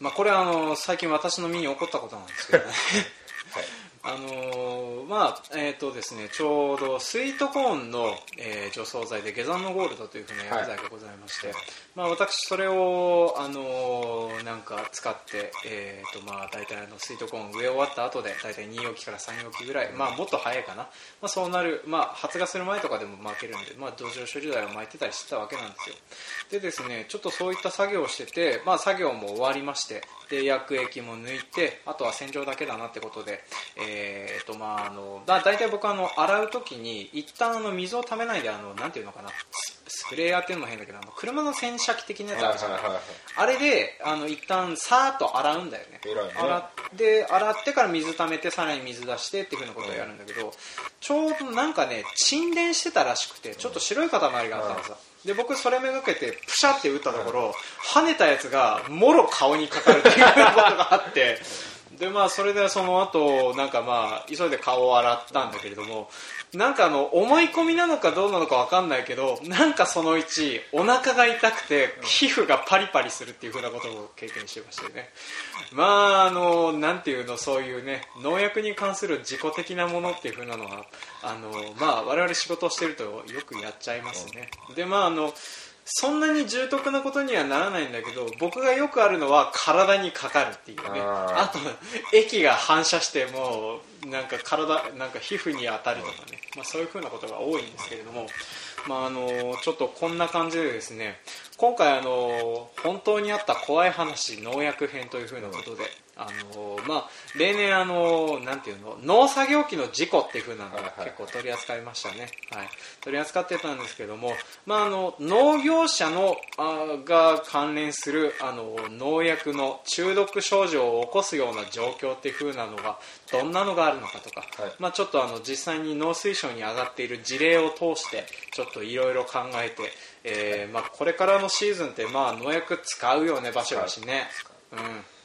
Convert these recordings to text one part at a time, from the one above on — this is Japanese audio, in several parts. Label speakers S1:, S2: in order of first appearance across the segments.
S1: まあ、これはあの最近私の身に起こったことなんですけどね。あのーまあえーとですね、ちょうどスイートコーンの、えー除草剤でゲザンノゴールドというふうな薬剤がございまして、まあ、私それを、あのーなんか使って、えーとまあ、大体あのスイートコーン植え終わった後で大体2容器から3容器ぐらい、まあ、もっと早いかな、まあ、そうなる、まあ、発芽する前とかでも巻けるんで、まあ、土壌処理剤を巻いてたりしてたわけなんですよ。でですねちょっとそういった作業をしてて、まあ、作業も終わりましてで薬液も抜いてあとは洗浄だけだなってことで、えーとまあ、あのだ大体僕はあの洗う時に一旦あの水をためないであのなんていうのかな。ススプレーヤーっていうのも変だけどあの車の洗車機的なやつあるじゃん。
S2: はい
S1: あれであの一旦さーっと洗うんだよね。洗って洗ってから水溜めてさらに水出してっていうふうなことをやるんだけど、ちょうどなんかね沈殿してたらしくてちょっと白い塊があったのさ、で僕それめがけてプシャって打ったところ、跳ねたやつがもろ顔にかかるっていうことがあってでまあそれでその後なんかまあ急いで顔を洗ったんだけれどもなんかあの思い込みなのかどうなのかわかんないけどなんかその1お腹が痛くて皮膚がパリパリするっていうふうなことを経験してましてね。まああのなんていうのそういうね農薬に関する自己的なものっていうふうなのはあのまあ我々仕事をしてるとよくやっちゃいますね。でまああのそんなに重篤なことにはならないんだけど僕がよくあるのは体にかかるっていうね。
S2: あ
S1: と液が反射してもうなんか体なんか皮膚に当たるとかね、まあ、そういうふうなことが多いんですけれども、まあ、あのちょっとこんな感じでですね今回あの本当にあった怖い話農薬編というふうなことであの、まあ、例年あのなんていうの農作業機の事故っていうふうなのが結構取り扱いましたね、はい、取り扱ってたんですけども、まあ、あの農業者のあが関連するあの農薬の中毒症状を起こすような状況っていう風なのがどんなのがあるのかとか、
S2: はい。
S1: まあ、ちょっとあの実際に農水省に上がっている事例を通してちょっといろいろ考えて、えーまあ、これからのシーズンってまあ農薬使うよね場所だしね。う。ん、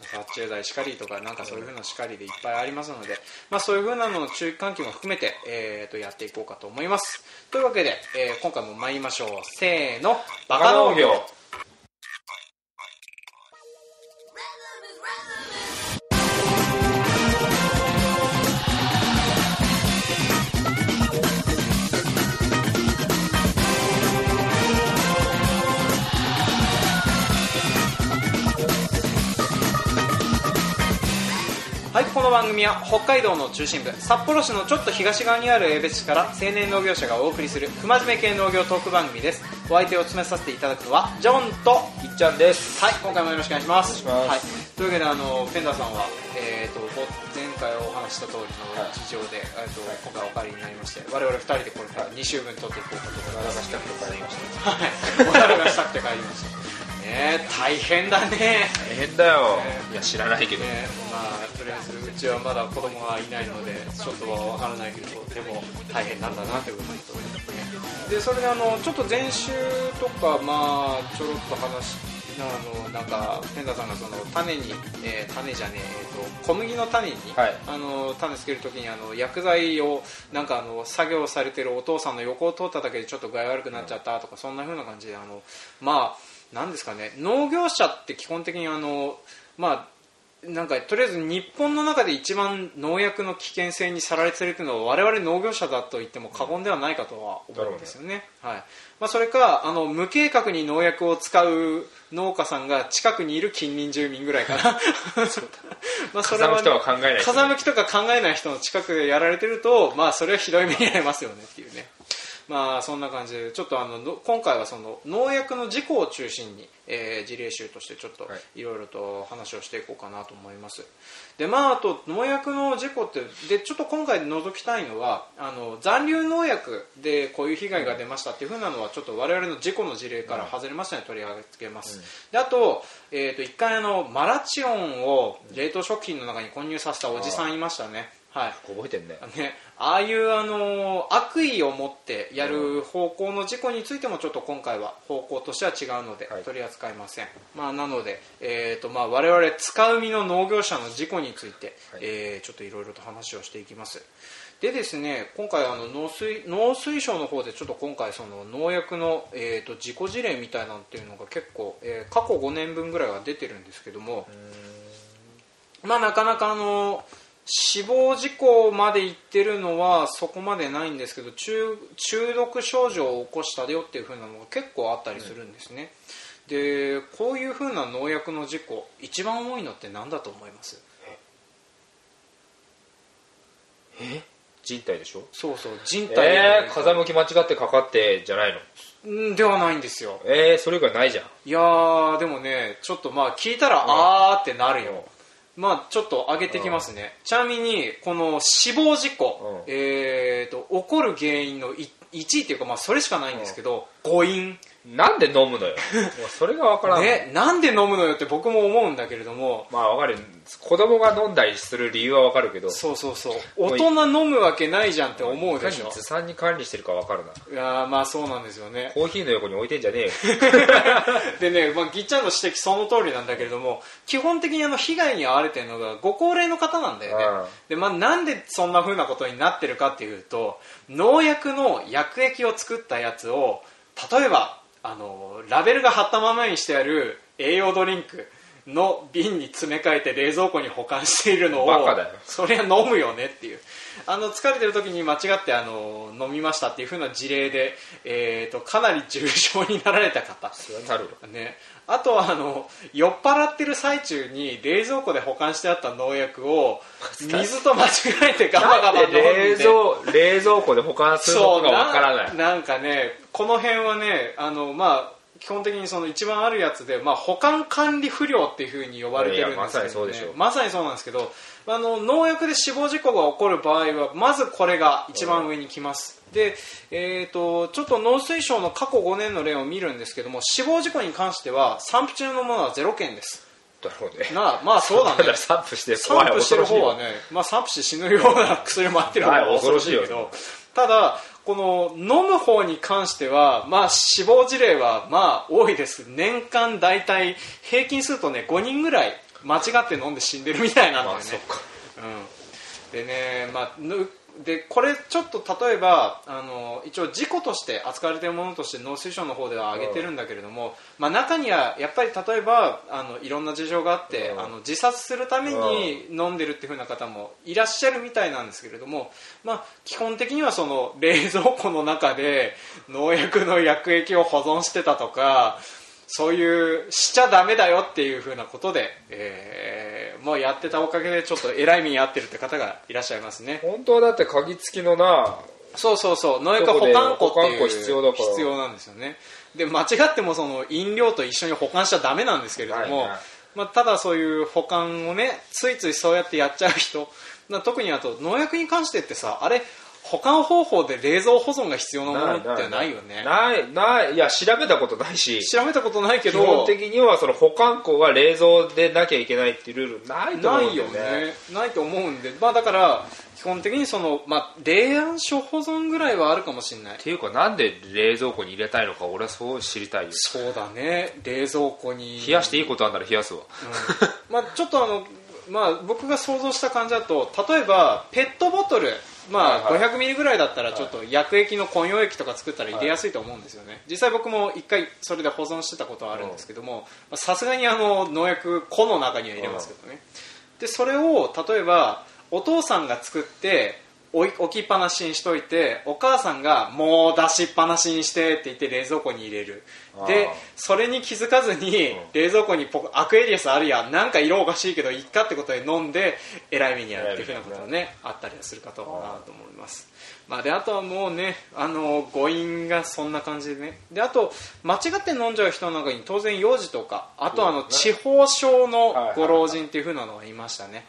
S1: 殺虫剤しかりとかなんかそういう風なしかりでいっぱいありますので、まあ、そういう風なのの注意喚起も含めて、えー、とやっていこうかと思います。というわけで、えー今回も参りましょう。せーの。バカ農業番組は北海道の中心部札幌市のちょっと東側にある江別市から青年農業者がお送りする不真面目系農業トーク番組です。お相手を務めさせていただくのはジョンと
S2: いっちゃんです。
S1: はい今回もよろしくお願いします。
S2: お願いします。
S1: はい、というわけであのペンダーさんは、えー、とぼ前回お話しした通りの
S2: はい
S1: 事情で、えーと今回お借りになりまして我々2人でこれから2週分取っていこうかと思い
S2: お腹
S1: ます
S2: がしたくて帰りまし
S1: はい。おならがしたくて帰りましたねえ大変だね。
S2: た大変だよ。
S1: ね。
S2: いや知らないけど。
S1: ねまあとりあえずうちはまだ子供がいないのでちょっとはわからないけどでも大変なんだなということですね。でそれであのちょっと前週とかまあちょろっと話あのなんかペンダさんがその種に、えー種じゃねえ、えーと小麦の種に、
S2: はい。
S1: あの種つけるときにあの薬剤をなんかあの作業されてるお父さんの横を通っただけでちょっと具合悪くなっちゃったとか、そんな風な感じであのまあなんですかね農業者って基本的にあのまあなんかとりあえず日本の中で一番農薬の危険性にさられているのは我々農業者だと言っても過言ではないかとは思うんですよね。はいまあ、それかあの無計画に農薬を使う農家さんが近くにいる近隣住民ぐらいかな。まあそれはね
S2: 風向きとか考えない人
S1: 風向きとか考えない人の近くでやられてると、まあ、それはひどい目に遭いますよねっていうね。まあそんな感じでちょっとあのの今回はその農薬の事故を中心に、えー事例集としてちょっと
S2: はい。
S1: いろいろと話をしていこうかなと思います。でまああと農薬の事故ってでちょっと今回除きたいのはあの残留農薬でこういう被害が出ましたっていうふうなのはちょっと我々の事故の事例から外れましたので取り上げます、であと,、えー、と一回あのマラチオンを冷凍食品の中に混入させたおじさんいましたねはい。
S2: 覚えてんね。
S1: ね、ああいうあの悪意を持ってやる方向の事故についてもちょっと今回は方向としては違うので
S2: はい。
S1: 取り扱いません、まあ、なので、えーとまあ、我々使う身の農業者の事故について、
S2: はい。
S1: えーちょっといろいろと話をしていきます。でですね今回あの農水農水省の方でちょっと今回その農薬の、えー、と事故事例みたいなのっていうのが結構、えー過去5年分ぐらいは出てるんですけどもまあなかなかあの死亡事故までいってるのはそこまでないんですけど中中毒症状を起こしたよっていう風なのが結構あったりするんですね、でこういう風な農薬の事故一番多いのって何だと思います？
S2: え？人体でしょ？
S1: そうそう人体
S2: えー、風向き間違ってかかってじゃないの？
S1: うんではないんですよ。
S2: えー、それ以外ないじゃん。
S1: いやーでもねちょっとまあ聞いたらあーってなるよ、まあちょっと上げてきますね、ちなみにこの死亡事故、
S2: うん。
S1: えー、と起こる原因の1位っていうかまあそれしかないんですけど、誤飲
S2: なんで飲むのよ。もうそれがわからん、
S1: ねなんで飲むのよって僕も思うんだけれども。
S2: まあわかる。子供が飲んだりする理由はわかるけど。
S1: そうそうそう。大人飲むわけないじゃんって思うでしょ。
S2: いかにずさんに管理してるかわかるな。い
S1: やーまあそうなんですよね。
S2: コーヒーの横に置いてんじゃねえよ。
S1: でね、まあ、ぎっちゃんの指摘その通りなんだけれども基本的にあの被害に遭われてるのがご高齢の方なんだよね、
S2: うん。
S1: でまあ、なんでそんな風なことになってるかっていうと農薬の薬液を作ったやつを例えばあのラベルが貼ったままにしてある栄養ドリンクの瓶に詰め替えて冷蔵庫に保管しているのをそりゃ飲むよねっていう。あの疲れてる時に間違ってあの飲みましたっていう風な事例で、えー、とかなり重症になられた方。ね、あとはあの酔っ払ってる最中に冷蔵庫で保管してあった農薬を水と間違えてガバガバ飲んで。
S2: 冷蔵冷蔵庫で保管するのかがわからない。
S1: なんかねこの辺はねあのまあ基本的にその一番あるやつで、まあ、保管管理不良っていうふうに呼ばれてるんですけど、ね、
S2: まさにそうでしょう。
S1: まさにそうなんですけどあの農薬で死亡事故が起こる場合はまずこれが一番上に来ます、で、えー、とちょっと農水省の過去5年の例を見るんですけども死亡事故に関しては散布中のものはゼロ件です。
S2: だろうね。
S1: なあまあそうだね。
S2: た だ散布して
S1: 散布してる方はね、まあ、散布して死ぬような薬もあってる方が
S2: はい
S1: 恐ろしいけどただこの飲む方に関しては、まあ、死亡事例はまあ多いです。年間大体平均するとね5人ぐらい間違って飲んで死んでるみたいなんだよね、うん、でね、まあ、ぬでこれちょっと例えばあの一応事故として扱われているものとして農水省の方では挙げてるんだけれども、まあ、中にはやっぱり例えばあのいろんな事情があって、
S2: うん。
S1: あの自殺するために飲んでるっていう風な方もいらっしゃるみたいなんですけれども、まあ、基本的にはその冷蔵庫の中で農薬の薬液を保存してたとかそういうしちゃダメだよっていう風なことで、えーもうやってたおかげでちょっと偉い目に遭ってるって方がいらっしゃいますね。
S2: 本当はだって鍵付きのな
S1: そうそうそう。農薬保管庫っていう
S2: 必要だから。
S1: 必要なんですよね。で間違ってもその飲料と一緒に保管しちゃダメなんですけれども、
S2: はいはい。
S1: まあ、ただそういう保管をねついついそうやってやっちゃう人。まあ特にあと農薬に関してってさあれ保管方法で冷蔵保存が必要なものってないよね。
S2: ないないい。や調べたことないし。
S1: 調べたことないけ
S2: 基
S1: ど
S2: 本的にはその保管庫は冷蔵でなきゃいけないっていうルールないと思うんだよ
S1: ないよね。
S2: ね
S1: ないと思うんで、まあ、だから基本的にその、まあ、冷暗所保存ぐらいはあるかもしれない。
S2: っていうかなんで冷蔵庫に入れたいのか俺はそう知りたいよ。
S1: そうだね。冷蔵庫に。
S2: 冷やしていいことあんなら冷やすわ。
S1: うん。まあ、ちょっとあの、まあ、僕が想像した感じだと例えばペットボトル、まあ
S2: はいはい。
S1: 500ミリぐらいだったらちょっと薬液の混溶液とか作ったら入れやすいと思うんですよね、実際僕も一回それで保存してたことはあるんですけどもまあさすがにあの農薬庫の中には入れますけどね。でそれを例えばお父さんが作って置きっぱなしにしといてお母さんがもう出しっぱなしにしてって言って冷蔵庫に入れる。でそれに気づかずに
S2: うん。
S1: 冷蔵庫にポアクエリアスあるやん。なんか色おかしいけどいっかってことで飲んでえらい目にやるっていうふうなことがねあったりはするかとなと思います。まあであとはもうねあの誤飲がそんな感じでね。であと間違って飲んじゃう人の中に当然幼児とかあとあの地方症のご老人っていうふうなのがいましたね。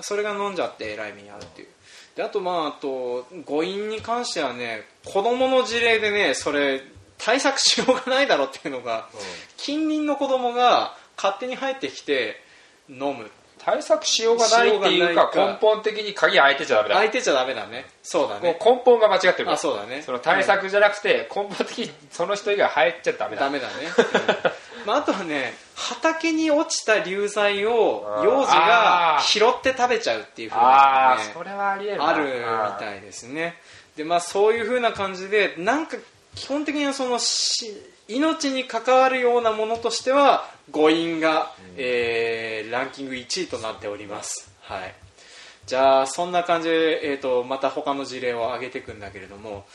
S1: それが飲んじゃってえらい目に遭うっていうであとまああと誤飲に関してはね子供の事例でねそれ対策しようがないだろうっていうのが、近隣の子供が勝手に入ってきて飲む。
S2: 対策しようがないっていうか根本的に鍵開いてちゃダメだ。
S1: 開いてちゃダメだね。そうだね。
S2: 根本が間違ってる。か
S1: そうだね。
S2: その対策じゃなくて根本的にその人以外入っちゃダメだ。
S1: ダメだね、うんまあ、あとはね畑に落ちた流剤を幼児が拾って食べちゃうっていう風
S2: あ
S1: なのがね
S2: あそれはありえるな。
S1: あるみたいですね。でまあそういう風な感じでなんか基本的にはそのし命に関わるようなものとしては誤飲が、えーランキング1位となっております。はい。じゃあそんな感じで、えー、とまた他の事例を挙げていくんだけれども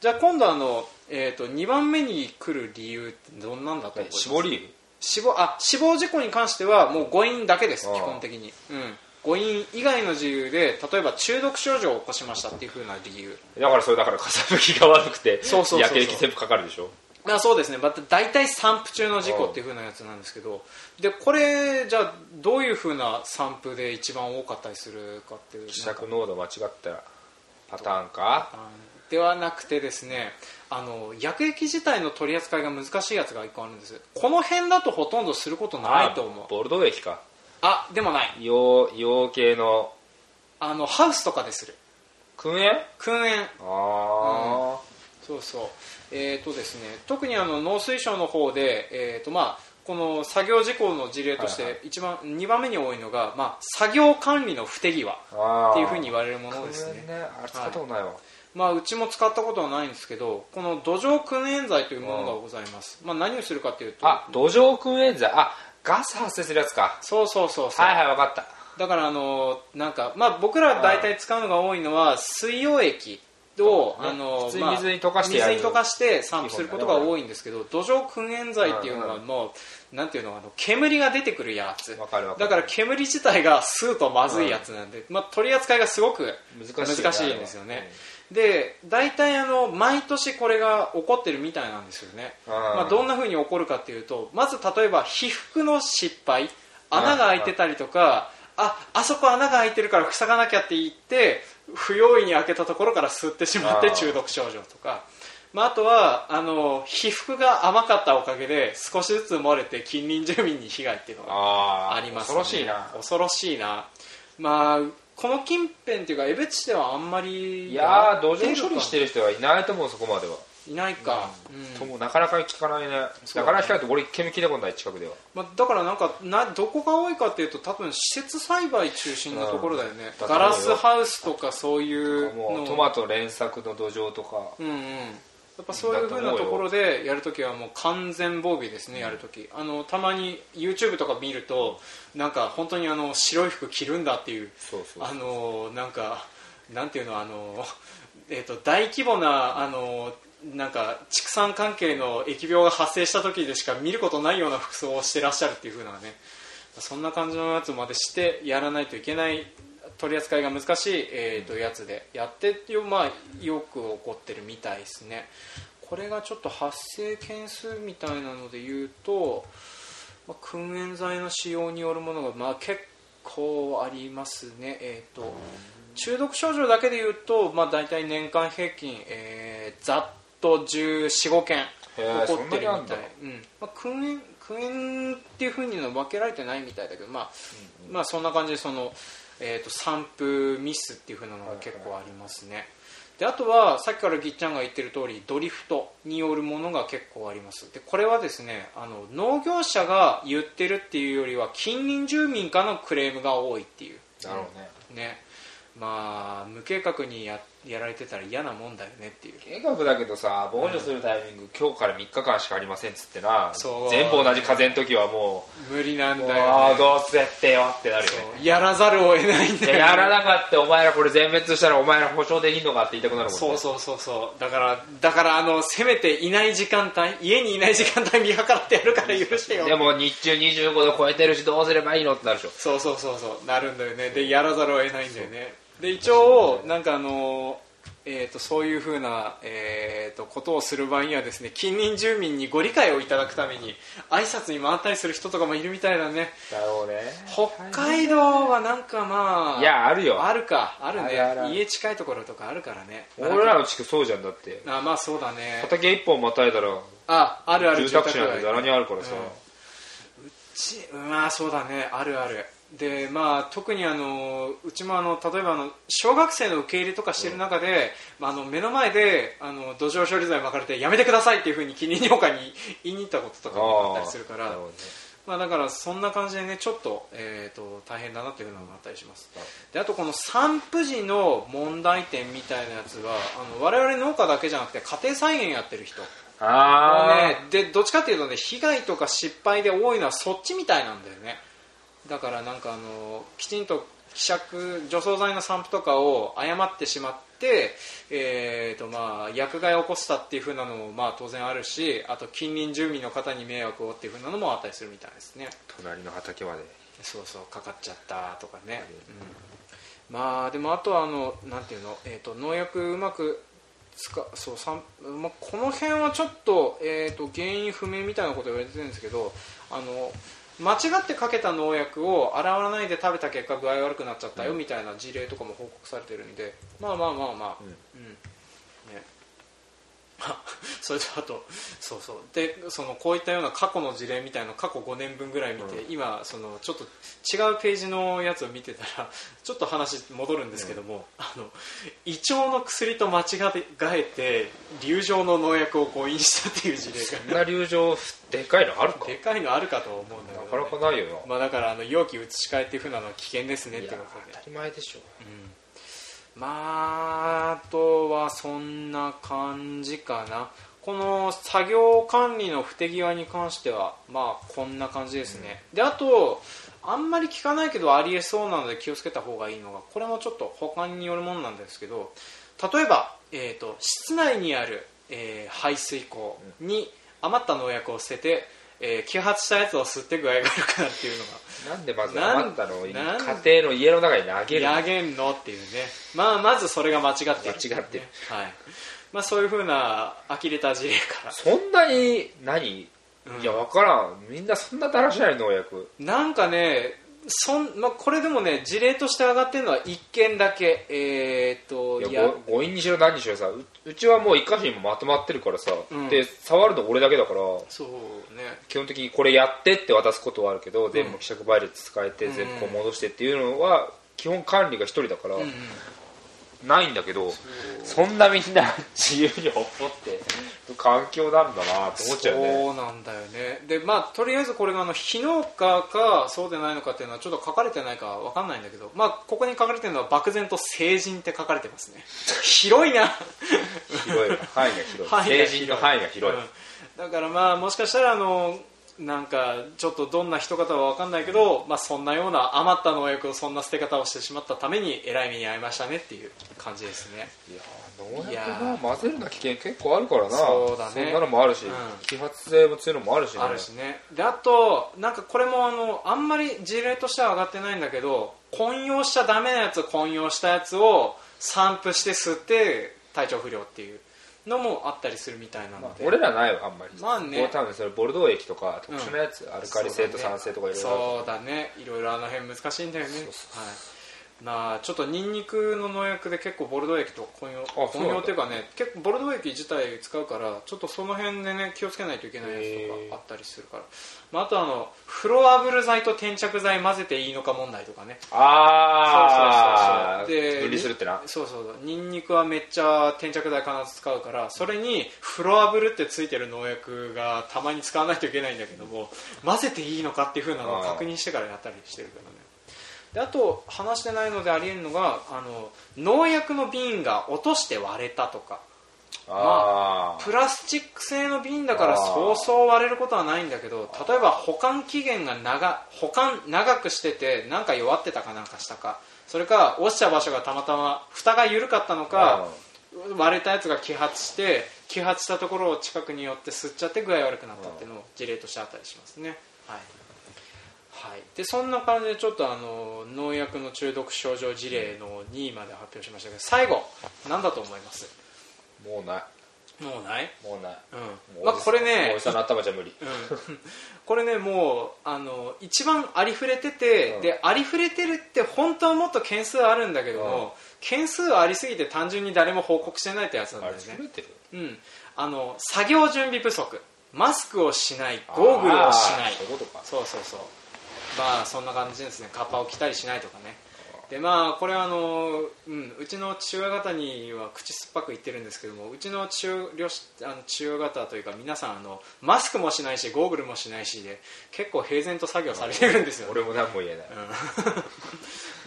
S1: じゃあ今度あの、えー、と2番目に来る理由ってどんなんだと思います？
S2: 絞り
S1: 死亡あ死亡事故に関してはもう誤飲だけです基本的に、うん、誤飲以外の自由で例えば中毒症状を起こしましたっていう風な理由。
S2: だからそれだから風向きが悪くて
S1: そうそうそうそう。
S2: 焼け全部かかるでしょ？
S1: まあそうですね、また大体散布中の事故っていう風なやつなんですけど。でこれじゃあどういう風な散布で一番多かったりするかっていう。
S2: 希釈濃度間違ったパターンか。
S1: あではなくてですねあの薬液自体の取り扱いが難しいやつが1個あるんです。この辺だとほとんどすることないと思う。
S2: あボルドー液か。
S1: あでもない。
S2: 硫黄硫黄系の。
S1: あのハウスとかでする。
S2: 燻煙？
S1: 燻煙。
S2: あ
S1: そうそう。えーとですね、特にあの農水省の方で、えーとまあ、この作業事故の事例とし
S2: はいは
S1: て一番、2番目に多いのが、まあ、作業管理の不手際っ
S2: ああ
S1: ていうふうに言われるものです
S2: 燻
S1: ね
S2: 煙ねあれ使ったことないわ、
S1: まあ、うちも使ったことはないんですけどこの土壌燻煙剤というものがございます、まあ、何をするかというと
S2: あ土壌燻煙剤。あガス発生するやつか。
S1: そうそうそうそう、
S2: はいはい分かった。
S1: だからあのなんか、まあ、僕ら大体使うのが多いのは水溶液を、
S2: ね。
S1: あのまあ
S2: 水に溶かして
S1: 水に溶かして散布することが多いんですけど土壌燻煙剤っていうのはもうなんていうのあの煙が出てくるやつ。
S2: 分かる分かる。
S1: だから煙自体が吸うとまずいやつなんで、まあ、取り扱いがすごく
S2: 難しい,、
S1: 難しいんですよねで大体あの毎年これが起こってるみたいなんですよね、まあ、どんな風に起こるかっていうとまず例えば被服の失敗穴が開いてたりとかああそこ穴が開いてるから塞がなきゃって言って不用意に開けたところから吸ってしまって中毒症状とか、まあ、あとはあの被服が甘かったおかげで少しずつ漏れて近隣住民に被害っていうのが
S2: あ
S1: ります、
S2: 恐ろしいな。
S1: 恐ろしいな。まあこの近辺っていうか江別市ではあんまり
S2: いやー土壌処理
S1: る
S2: してる人はいないと思うそこまでは、
S1: いないか、うん。
S2: ともなかなか聞かないね。なかなか聞かないと俺煙聞いたことない近くでは。
S1: まあ、だからなんかなどこが多いかっていうと多分施設栽培中心のところだよね、
S2: うん
S1: ガラスハウスとかそういうの。
S2: もうトマト連作の土壌とか。
S1: うんうんやっぱそういう風なところでやるときはもう完全防備ですね、やるとき。あのたまに YouTube とか見るとなんか本当にあの白い服着るんだっていうあのなんかなんていうのあの、えー、と大規模なあのなんか畜産関係の疫病が発生した時でしか見ることないような服装をしてらっしゃるっていう風なねそんな感じのやつまでしてやらないといけない取り扱いが難しい、えー、とやつでやってっていう、まあ、よく起こってるみたいですね。これがちょっと発生件数みたいなので言うと、まあ、燻煙剤の使用によるものが、まあ、結構ありますね、えー、と中毒症状だけで言うと、まあ、大体年間平均、えーざっと1415件起こってるみたい。うん。まあ、燻煙燻煙っていうふうには分けられてないみたいだけど、まあまあ、そんな感じでその、えー、と散布ミスっていうふうなのが結構ありますね、であとはさっきからぎっちゃんが言ってる通りドリフトによるものが結構あります。でこれはですねあの農業者が言ってるっていうよりは近隣住民からのクレームが多いっていう。
S2: なるほどね。
S1: ね。まあ無計画にややられてたら嫌なもんだよねっていう。
S2: 計画だけどさ防除するタイミング、今日から3日間しかありませんっつってな。全部同じ風の時はも
S1: 無理なん
S2: う
S1: だよ、ね、
S2: ああどうせってよってなるよね。
S1: やらざるを得ないんだよ、ね、
S2: やらなかったお前らこれ全滅したらお前ら保証できんのかって言いたくなるもんね。
S1: そうそうそうそう。だからだからあのせめていない時間帯家にいない時間帯見計らってやるから許してよ。
S2: でも日中25度超えてるしどうすればいいのってなるでしょ。
S1: そうそうそうそう。なるんだよね。でやらざるを得ないんだよねで一応なんかあのえー、とそういうふうな、えー、とことをする場合にはですね近隣住民にご理解をいただくために挨拶に回ったりする人とかもいるみたいだね。
S2: だろうね。
S1: 北海道はなんかまあ
S2: いやあるよ。
S1: あるか。あるね。家近いところとかあるからね。
S2: 俺らの地区そうじゃんだって。
S1: あまあそうだね。
S2: 畑一本またいだら
S1: ああるある。
S2: 住宅地なんてざらにあるからさ、
S1: うん。ちまあそうだね。あるあるでまあ、特にあのうちもあの例えばあの小学生の受け入れとかしてる中で、まあ、あの目の前であの土壌処理剤巻かれてやめてくださいっていうふうに近隣農家に言いに行ったこととかもあったりするからまあ、だからそんな感じでねちょっと,、えー、と大変だなっていうのがあったりします。であとこの散布時の問題点みたいなやつはあの我々農家だけじゃなくて家庭菜園やってる人。
S2: あ
S1: ね、でどっちかっていうとね被害とか失敗で多いのはそっちみたいなんだよねだからなんかあのきちんと希釈除草剤の散布とかを誤ってしまって、えーとまあ、薬害を起こしたっていう風なのもまあ当然あるしあと近隣住民の方に迷惑をっていう風なのもあったりするみたいですね。
S2: 隣の畑まで。
S1: そうそうかかっちゃったとかね、うん、まあでもあとはあのなんていうの、えー、と農薬うまく使そうさん、まあ、この辺はちょっと,、えー、と原因不明みたいなこと言われてるんですけどあの間違ってかけた農薬を洗わないで食べた結果具合悪くなっちゃったよみたいな事例とかも報告されてるんで。まあまあまあまあ、
S2: うん
S1: それとあとそうそう。でそのこういったような過去の事例みたいな過去5年分ぐらい見て、
S2: うん。
S1: 今そのちょっと違うページのやつを見てたら ちょっと話戻るんですけども、あの胃腸の薬と間違えて流状の農薬を誤飲したっていう事例
S2: そんな流状でかいのあるか？
S1: がでかいのあるかと思うんだけど、ね、
S2: なかなかないよな、
S1: まあ、だからあの容器移し替えっていうふうなのは危険ですねってことで。
S2: 当たり前でしょ。
S1: うんまああとはそんな感じかな。この作業管理の不手際に関してはまあこんな感じですね、であとあんまり聞かないけどありえそうなので気をつけた方がいいのがこれもちょっと保管によるものなんですけど例えば、えー、と室内にある、えー排水口に余った農薬を捨てて、えー揮発したやつを吸って具合が悪くなるっていうのが。
S2: なんでまず
S1: なん
S2: 余ったの？を家庭の家の中に投げるの？
S1: やげんのっていうね、まあ、まずそれが間違ってる、
S2: 間違ってる。
S1: はい。まあ、そういうふうな呆れた事例から。
S2: そんなに何、
S1: うん。
S2: いや分からん。みんなそんなだらしない農薬
S1: なんかねそん、まあ、これでもね事例として上がってるのは1件だけ。えーっと
S2: いや誤飲にしろ何にしろさううちはもう一箇所にもまとまってるからさ、
S1: うん。
S2: で触るの俺だけだから。
S1: そうね。
S2: 基本的にこれやってって渡すことはあるけど、全部希釈倍率使えて
S1: うん。
S2: 全部こう戻してっていうのは基本管理が一人だから、
S1: うんうん
S2: ないんだけどそんなみんな自由にほって環境なんだなと思っちゃうね。
S1: そうなんだよね。でまあとりあえずこれがあの非農家かそうでないのかっていうのはちょっと書かれてないかわかんないんだけどまあここに書かれてるのは漠然と成人って書かれてますね。広いな。
S2: 広い。範囲が広い。成人の範囲が広い、
S1: うん。だからまあもしかしたらあのなんかちょっとどんな人方は分かんないけど、まあ、そんなような余った農薬をそんな捨て方をしてしまったためにえらい目に遭いましたねっていう感じですね。
S2: いやー農薬
S1: ー
S2: な混ぜるな危険結構あるからな。
S1: そうだね。
S2: んなのもあるし、
S1: うん。
S2: 揮発性も強いのもあるしね。
S1: あるしね。であとなんかこれもあのあんまり事例としては上がってないんだけど混用しちゃダメなやつ混用したやつを散布して吸って体調不良っていうのもあったりするみたいな
S2: まあ
S1: ので、
S2: 俺らないわあんまり。
S1: まあね。
S2: 多分それボルドー液とか特殊なやつ、アルカリ性と酸性とかいろいろ
S1: そうだね。いろいろあの辺難しいんだよね。はいまあちょっとニンニクの農薬で結構ボルドー液と混用混用っていうかね結構ボルドー液自体使うからちょっとその辺でね気をつけないといけないやつとかあったりするから、まあ、あとあのフロアブル剤と転着剤混ぜていいのか問題とかね。
S2: ああ
S1: そうそうそうそう。で
S2: 分離するってな。
S1: そうそうそう。ニンニクはめっちゃ転着剤必ず使うからそれにフロアブルってついてる農薬がたまに使わないといけないんだけども混ぜていいのかっていうふうなのを確認してからやったりしてるからねであと話してないのでありえるのがあの農薬の瓶が落として割れたとか。
S2: あー。
S1: プラスチック製の瓶だからそうそう割れることはないんだけど例えば保管期限が長保管長くしててなんか弱ってたかなんかしたか。それか落ちた場所がたまたま蓋が緩かったのか割れたやつが揮発して揮発したところを近くに寄って吸っちゃって具合悪くなったっていうのも事例としてあったりしますね。はい、はい、でそんな感じでちょっとあの農薬の中毒症状事例の2位まで発表しましたけど最後何だと思います？
S2: もうない。
S1: もうない？
S2: もうない。
S1: うん。まあこれね
S2: もうおじさんの頭じゃ無理。
S1: うん。これねもうあの一番ありふれてて、
S2: うん。
S1: でありふれてるって本当はもっと件数あるんだけども、件数ありすぎて単純に誰も報告してないってやつなんだ
S2: あ
S1: よね、
S2: れ作れてる？
S1: うん、あの作業準備不足。マスクをしない。ゴーグルをしない。
S2: そういうことか。
S1: そうそうそうまあそんな感じですね。カッパを着たりしないとかね。でまあこれはあの、うん、うちの父親方には口酸っぱく言ってるんですけどもうちの父親あの父親方というか皆さんあのマスクもしないしゴーグルもしないしで結構平然と作業されてるんですよ、ね、
S2: 俺も何も言えない、
S1: うん。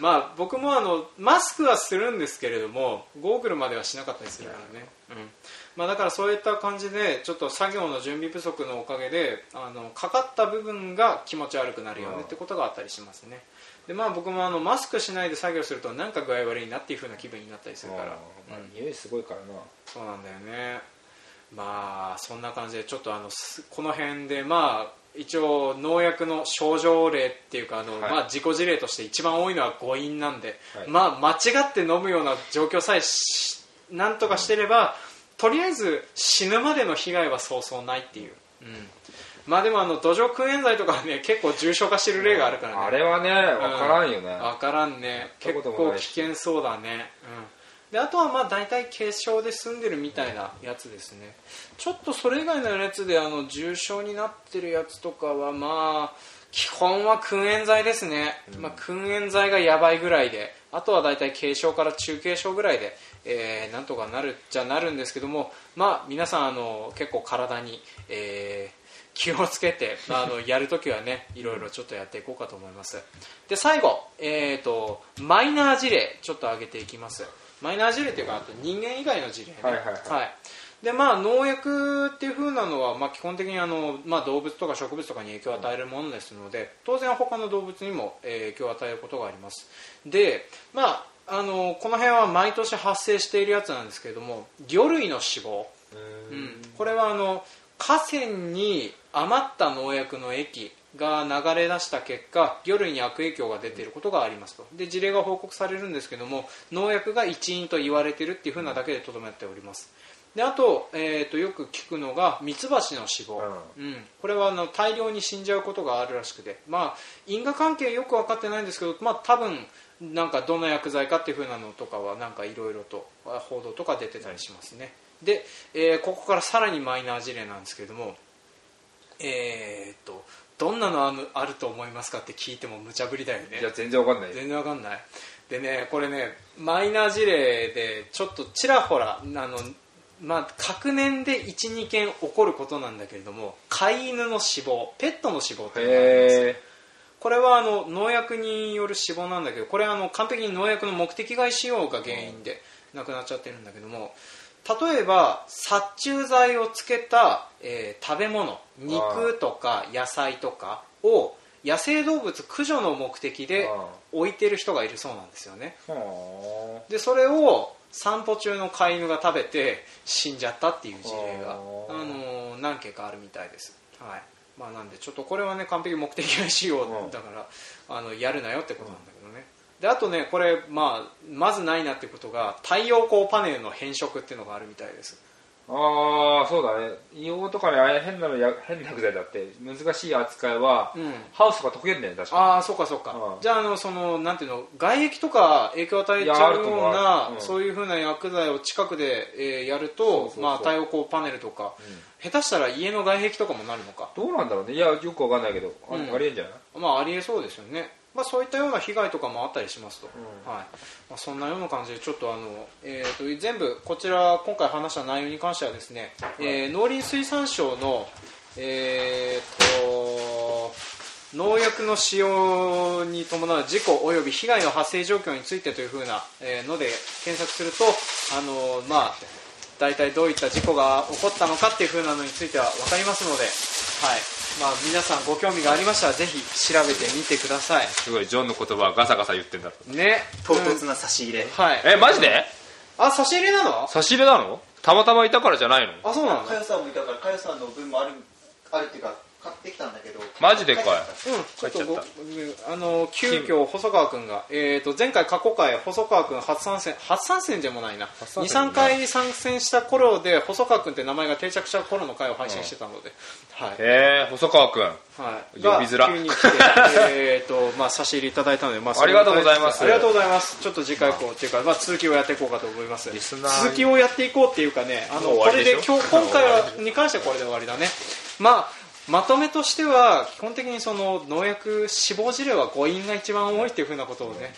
S1: まあ僕もあのマスクはするんですけれどもゴーグルまではしなかったりするからね、うんまあ、だからそういった感じでちょっと作業の準備不足のおかげであのかかった部分が気持ち悪くなるよねってことがあったりしますね。でまあ僕もあのマスクしないで作業するとなんか具合悪いなっていう風な気分になったりするから、
S2: まあ匂いすごいからな。
S1: そうなんだよね。まあそんな感じでちょっとあのすこの辺でまあ一応農薬の症状例っていうかあの、
S2: はい。
S1: まあ、自己事例として一番多いのは誤飲なんで、
S2: はい。
S1: まあ間違って飲むような状況さえしなんとかしてれば、とりあえず死ぬまでの被害はそうそうないっていう、うん、まあでもあの土壌クエン剤とかはね結構重症化してる例があるからね。
S2: あれはね分からんよね、
S1: 分からんね。結構危険そうだね、うん、であとはまあ大体軽症で済んでるみたいなやつですね。ちょっとそれ以外のやつであの重症になってるやつとかはまあ基本は燻煙剤ですね、まあ、燻煙剤がやばいぐらいで。あとは大体軽症から中軽症ぐらいで、えーなんとかなるっちゃなるんですけどもまあ皆さんあの結構体に、えー気をつけて、まあ、あの やるときはねいろいろちょっとやっていこうかと思います。で最後、えー、とマイナー事例ちょっと挙げていきます。マイナー事例というかあと人間以外の事例ね。
S2: はいはい。はい。
S1: でまあ農薬っていう風なのは、まあ、基本的にあの、まあ、動物とか植物とかに影響を与えるものですので当然他の動物にも、えー影響を与えることがあります。でまああのこの辺は毎年発生しているやつなんですけれども魚類の死亡。うん、これはあの河川に余った農薬の液が流れ出した結果魚類に悪影響が出ていることがありますと。で事例が報告されるんですけども農薬が一因と言われているっていうふうなだけでとどめております。であと,、えー、とよく聞くのがミツバチの死亡、うん。これはあの大量に死んじゃうことがあるらしくて、まあ、因果関係よく分かってないんですけど、まあ、多分なんかどの薬剤かっていう風なのとかはなんかいろいろとあ報道とか出てたりしますね。で、えーここからさらにマイナー事例なんですけれどもえーっとどんなのあると思いますかって聞いても無茶ぶりだよね。
S2: いや全然わかんない。
S1: 全然わかんない。でねこれねマイナー事例でちょっとちらほらあのまあ各年で12件起こることなんだけれども飼い犬の死亡ペットの死亡っていうのがあります。
S2: へ
S1: これはあの農薬による死亡なんだけどこれはあの完璧に農薬の目的外使用が原因で亡くなっちゃってるんだけども例えば殺虫剤をつけた、えー食べ物肉とか野菜とかを野生動物駆除の目的で
S2: あ
S1: 置いてる人がいるそうなんですよね。でそれを散歩中の飼い犬が食べて死んじゃったっていう事例が、
S2: あ
S1: のー何件かあるみたいです、はいまあ、なんでちょっとこれはね完璧目的外使用
S2: うん。
S1: だから、あのやるなよってことなんだけどね。であとねこれ、まあ、まずないなってことが太陽光パネルの変色っていうのがあるみたいです
S2: ああそうだね。硫黄とかねあれ変なのや変な薬剤だって難しい扱いは、
S1: うん。
S2: ハウスとか溶けるんだよね確か
S1: ああそうかそうか、
S2: うん。
S1: じゃああのそのなんていうの外液とか影響を与えち
S2: いや
S1: ゃう
S2: あると思う。
S1: ような
S2: うん。
S1: そういうふうな薬剤を近くで、えーやると
S2: そうそうそう。
S1: まあ、太陽光パネルとか、下手したら家の外壁とかもなるのか。
S2: どうなんだろうね。いやよくわかんないけど。あ,、
S1: うん。
S2: ありえんじゃない？
S1: まあありえそうですよね、まあ、そういったような被害とかもあったりしますと、
S2: う
S1: はい。まあ、そんなような感じでちょっとあの、えー、と全部こちら今回話した内容に関してはですね、えー農林水産省のえー、と農薬の使用に伴う事故及び被害の発生状況についてというふうな、えーので検索するとあのまあ大体どういった事故が起こったのかっていう風なのについては分かりますので、はいまあ、皆さんご興味がありましたらぜひ調べてみてください。
S2: すごいジョンの言葉はガサガサ言ってんだ
S1: ね。
S3: 唐突な差し入れ、
S1: はい
S2: えマジで？
S1: あ差し入れなの？
S2: 差し入れなの？たまたまいたからじゃないの？
S1: あそうなの？
S3: かよさんもいたからかよさんの分もあるあるっていうか買ってきたんだけど。
S2: マジでかい。
S1: うん、ちょっとごあの急遽細川君が、えー、と前回過去回細川君初参戦初参戦でもないな。
S2: 参戦
S1: 23回参戦した頃で細川君って名前が定着した頃の回を配信してたので、はい。
S2: へえ細川君。
S1: はい、
S2: 呼びづら。
S1: が急に来て、えーと まあ、差し入れいただいたので、まあ、
S2: ありがとうございます。
S1: ありがとうございます。ちょっと次回以降っていうか、まあ、続きをやっていこうかと思います。
S2: リスナー
S1: 続きをやっていこうっていうかねあのこれで今日今回はに関してはこれで終わりだね。まあまとめとしては基本的にその農薬死亡事例は誤飲が一番多いっていうふうなことをね。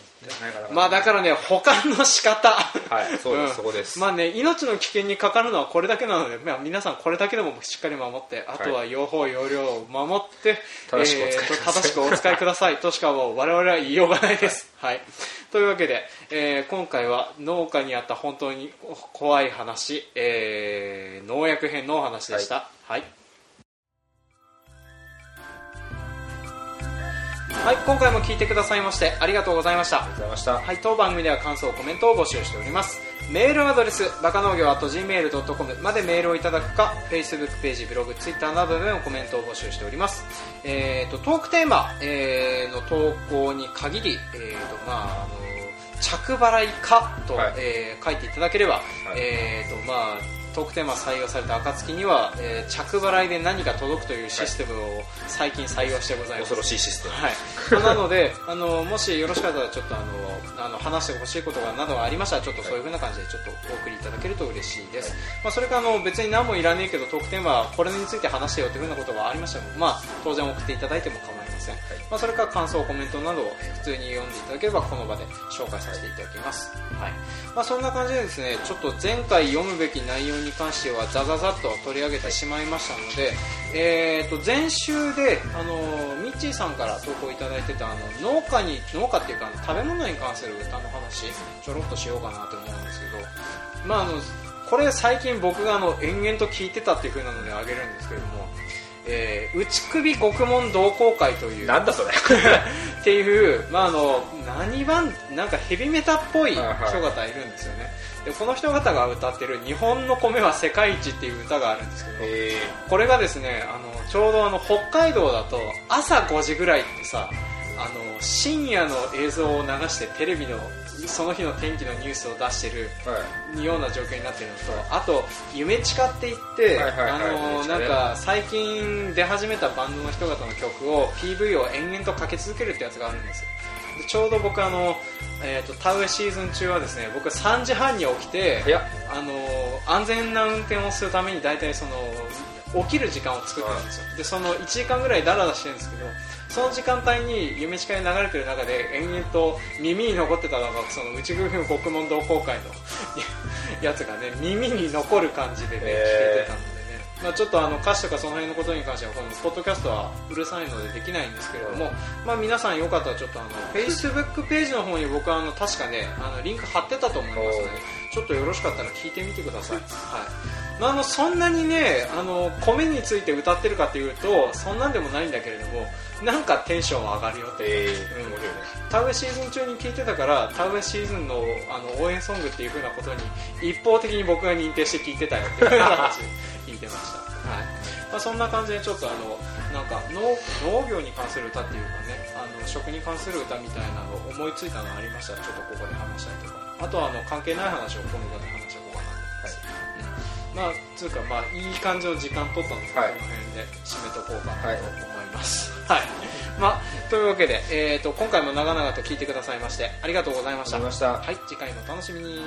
S1: まあだからね保管の仕方。
S2: はいそうです、
S1: ん。
S2: そこです、
S1: まあね命の危険にかかるのはこれだけなので、まあ、皆さんこれだけでもしっかり守ってあとは用法用量を守って、
S2: 正しくお使いください。
S1: えーと正しくお使いください。としかもう我々は言いようがないです、はい、というわけで、えー今回は農家にあった本当に怖い話、えー農薬編のお話でした。はいはい、今回も聞いてくださいましてありがとうございました
S2: ありがとうございました
S1: はい、当番組では感想、コメントを募集しております。メールアドレス、バカ農業 .gmail.com までメールをいただくか、Facebook ページ、ブログ、Twitter などでのコメントを募集しております。えーと、トークテーマ、えーの投稿に限り、えーと、まあ、あの、着払いかと、
S2: はい
S1: えー書いていただければ、
S2: はい
S1: えーと、まあ、トークテーマ採用された暁には、えー着払いで何か届くというシステムを最近採用してございます。
S2: 恐ろしいシステム。
S1: はい、まあなのであのもしよろしかったらちょっとあのあの話してほしいことがなどありましたらちょっとそういう風な感じでちょっとお送りいただけると嬉しいです、まあ、それからあの別に何もいらねえけどトークテーマはこれについて話してよという風なことがありましたら、まあ、当然送っていただいても構いません、まあ、それから感想コメントなどを普通に読んでいただければこの場で紹介させていただきます、はい。まあ、そんな感じでですねちょっと前回読むべき内容に関してはザザザッと取り上げてしまいましたので、えー、と前週であのミッチーさんから投稿いただいてたあの農家に農家っていうか食べ物に関する歌の話ちょろっとしようかなと思うんですけど、まあ、あのこれ最近僕があの延々と聞いてたっていう風なのであげるんですけれども、えー、内首獄門同好会という。
S2: なんだそれ。
S1: っていう、まあ、あの何番なんかヘビメタっぽい人方いるんですよね。でこの人方が歌ってる「日本の米は世界一」っていう歌があるんですけど
S2: え
S1: これがですねあのちょうどあの北海道だと朝5時ぐらいってさあの深夜の映像を流してテレビのその日の天気のニュースを出してる
S2: ーはい。
S1: ような状況になっているのとあと夢チカって言って最近出始めたバンドの人方の曲を PV を延々とかけ続けるってやつがあるんですよ。でちょうど僕あの、えー、と田植えシーズン中はですね僕3時半に起きてあの安全な運転をするために大体その起きる時間を作ってるんですよ。でその1時間ぐらいダラダラしてるんですけどその時間帯に夢近に流れてる中で延々と耳に残ってたのがその内宮府国門同好会の やつがね耳に残る感じでね聞けてたのでね、まあ、ちょっとあの歌詞とかその辺のことに関してはこのポッドキャストはうるさいのでできないんですけれども、まあ、皆さんよかったらちょっとあの Facebook ページの方に僕はあの確かねあのリンク貼ってたと思いますのでちょっとよろしかったら聞いてみてください、はいまあ、あのそんなにねあの米について歌ってるかというとそんなんでもないんだけれどもなんかテンション上がるよって。
S2: えー
S1: う田植えシーズン中に聞いてたから田植えシーズンのあの応援ソングっていう風なことに一方的に僕が認定して聞いてたよっていう話聞いてました、はい。まあ、そんな感じでちょっとあのなんか農農業に関する歌っていうかねあの食に関する歌みたいなのを思いついたのがありましたらちょっとここで話したりとか。あとはあの関係ない話を今度でまあつうかまあいい感じの時間取ったので、
S2: はい。
S1: この辺で締めとこうかなと思います。はい、まあ、というわけで、えー、と今回も長々と聞いてくださいましてありがとうございました。
S2: ありがとうございました。
S1: はい次回もお楽しみに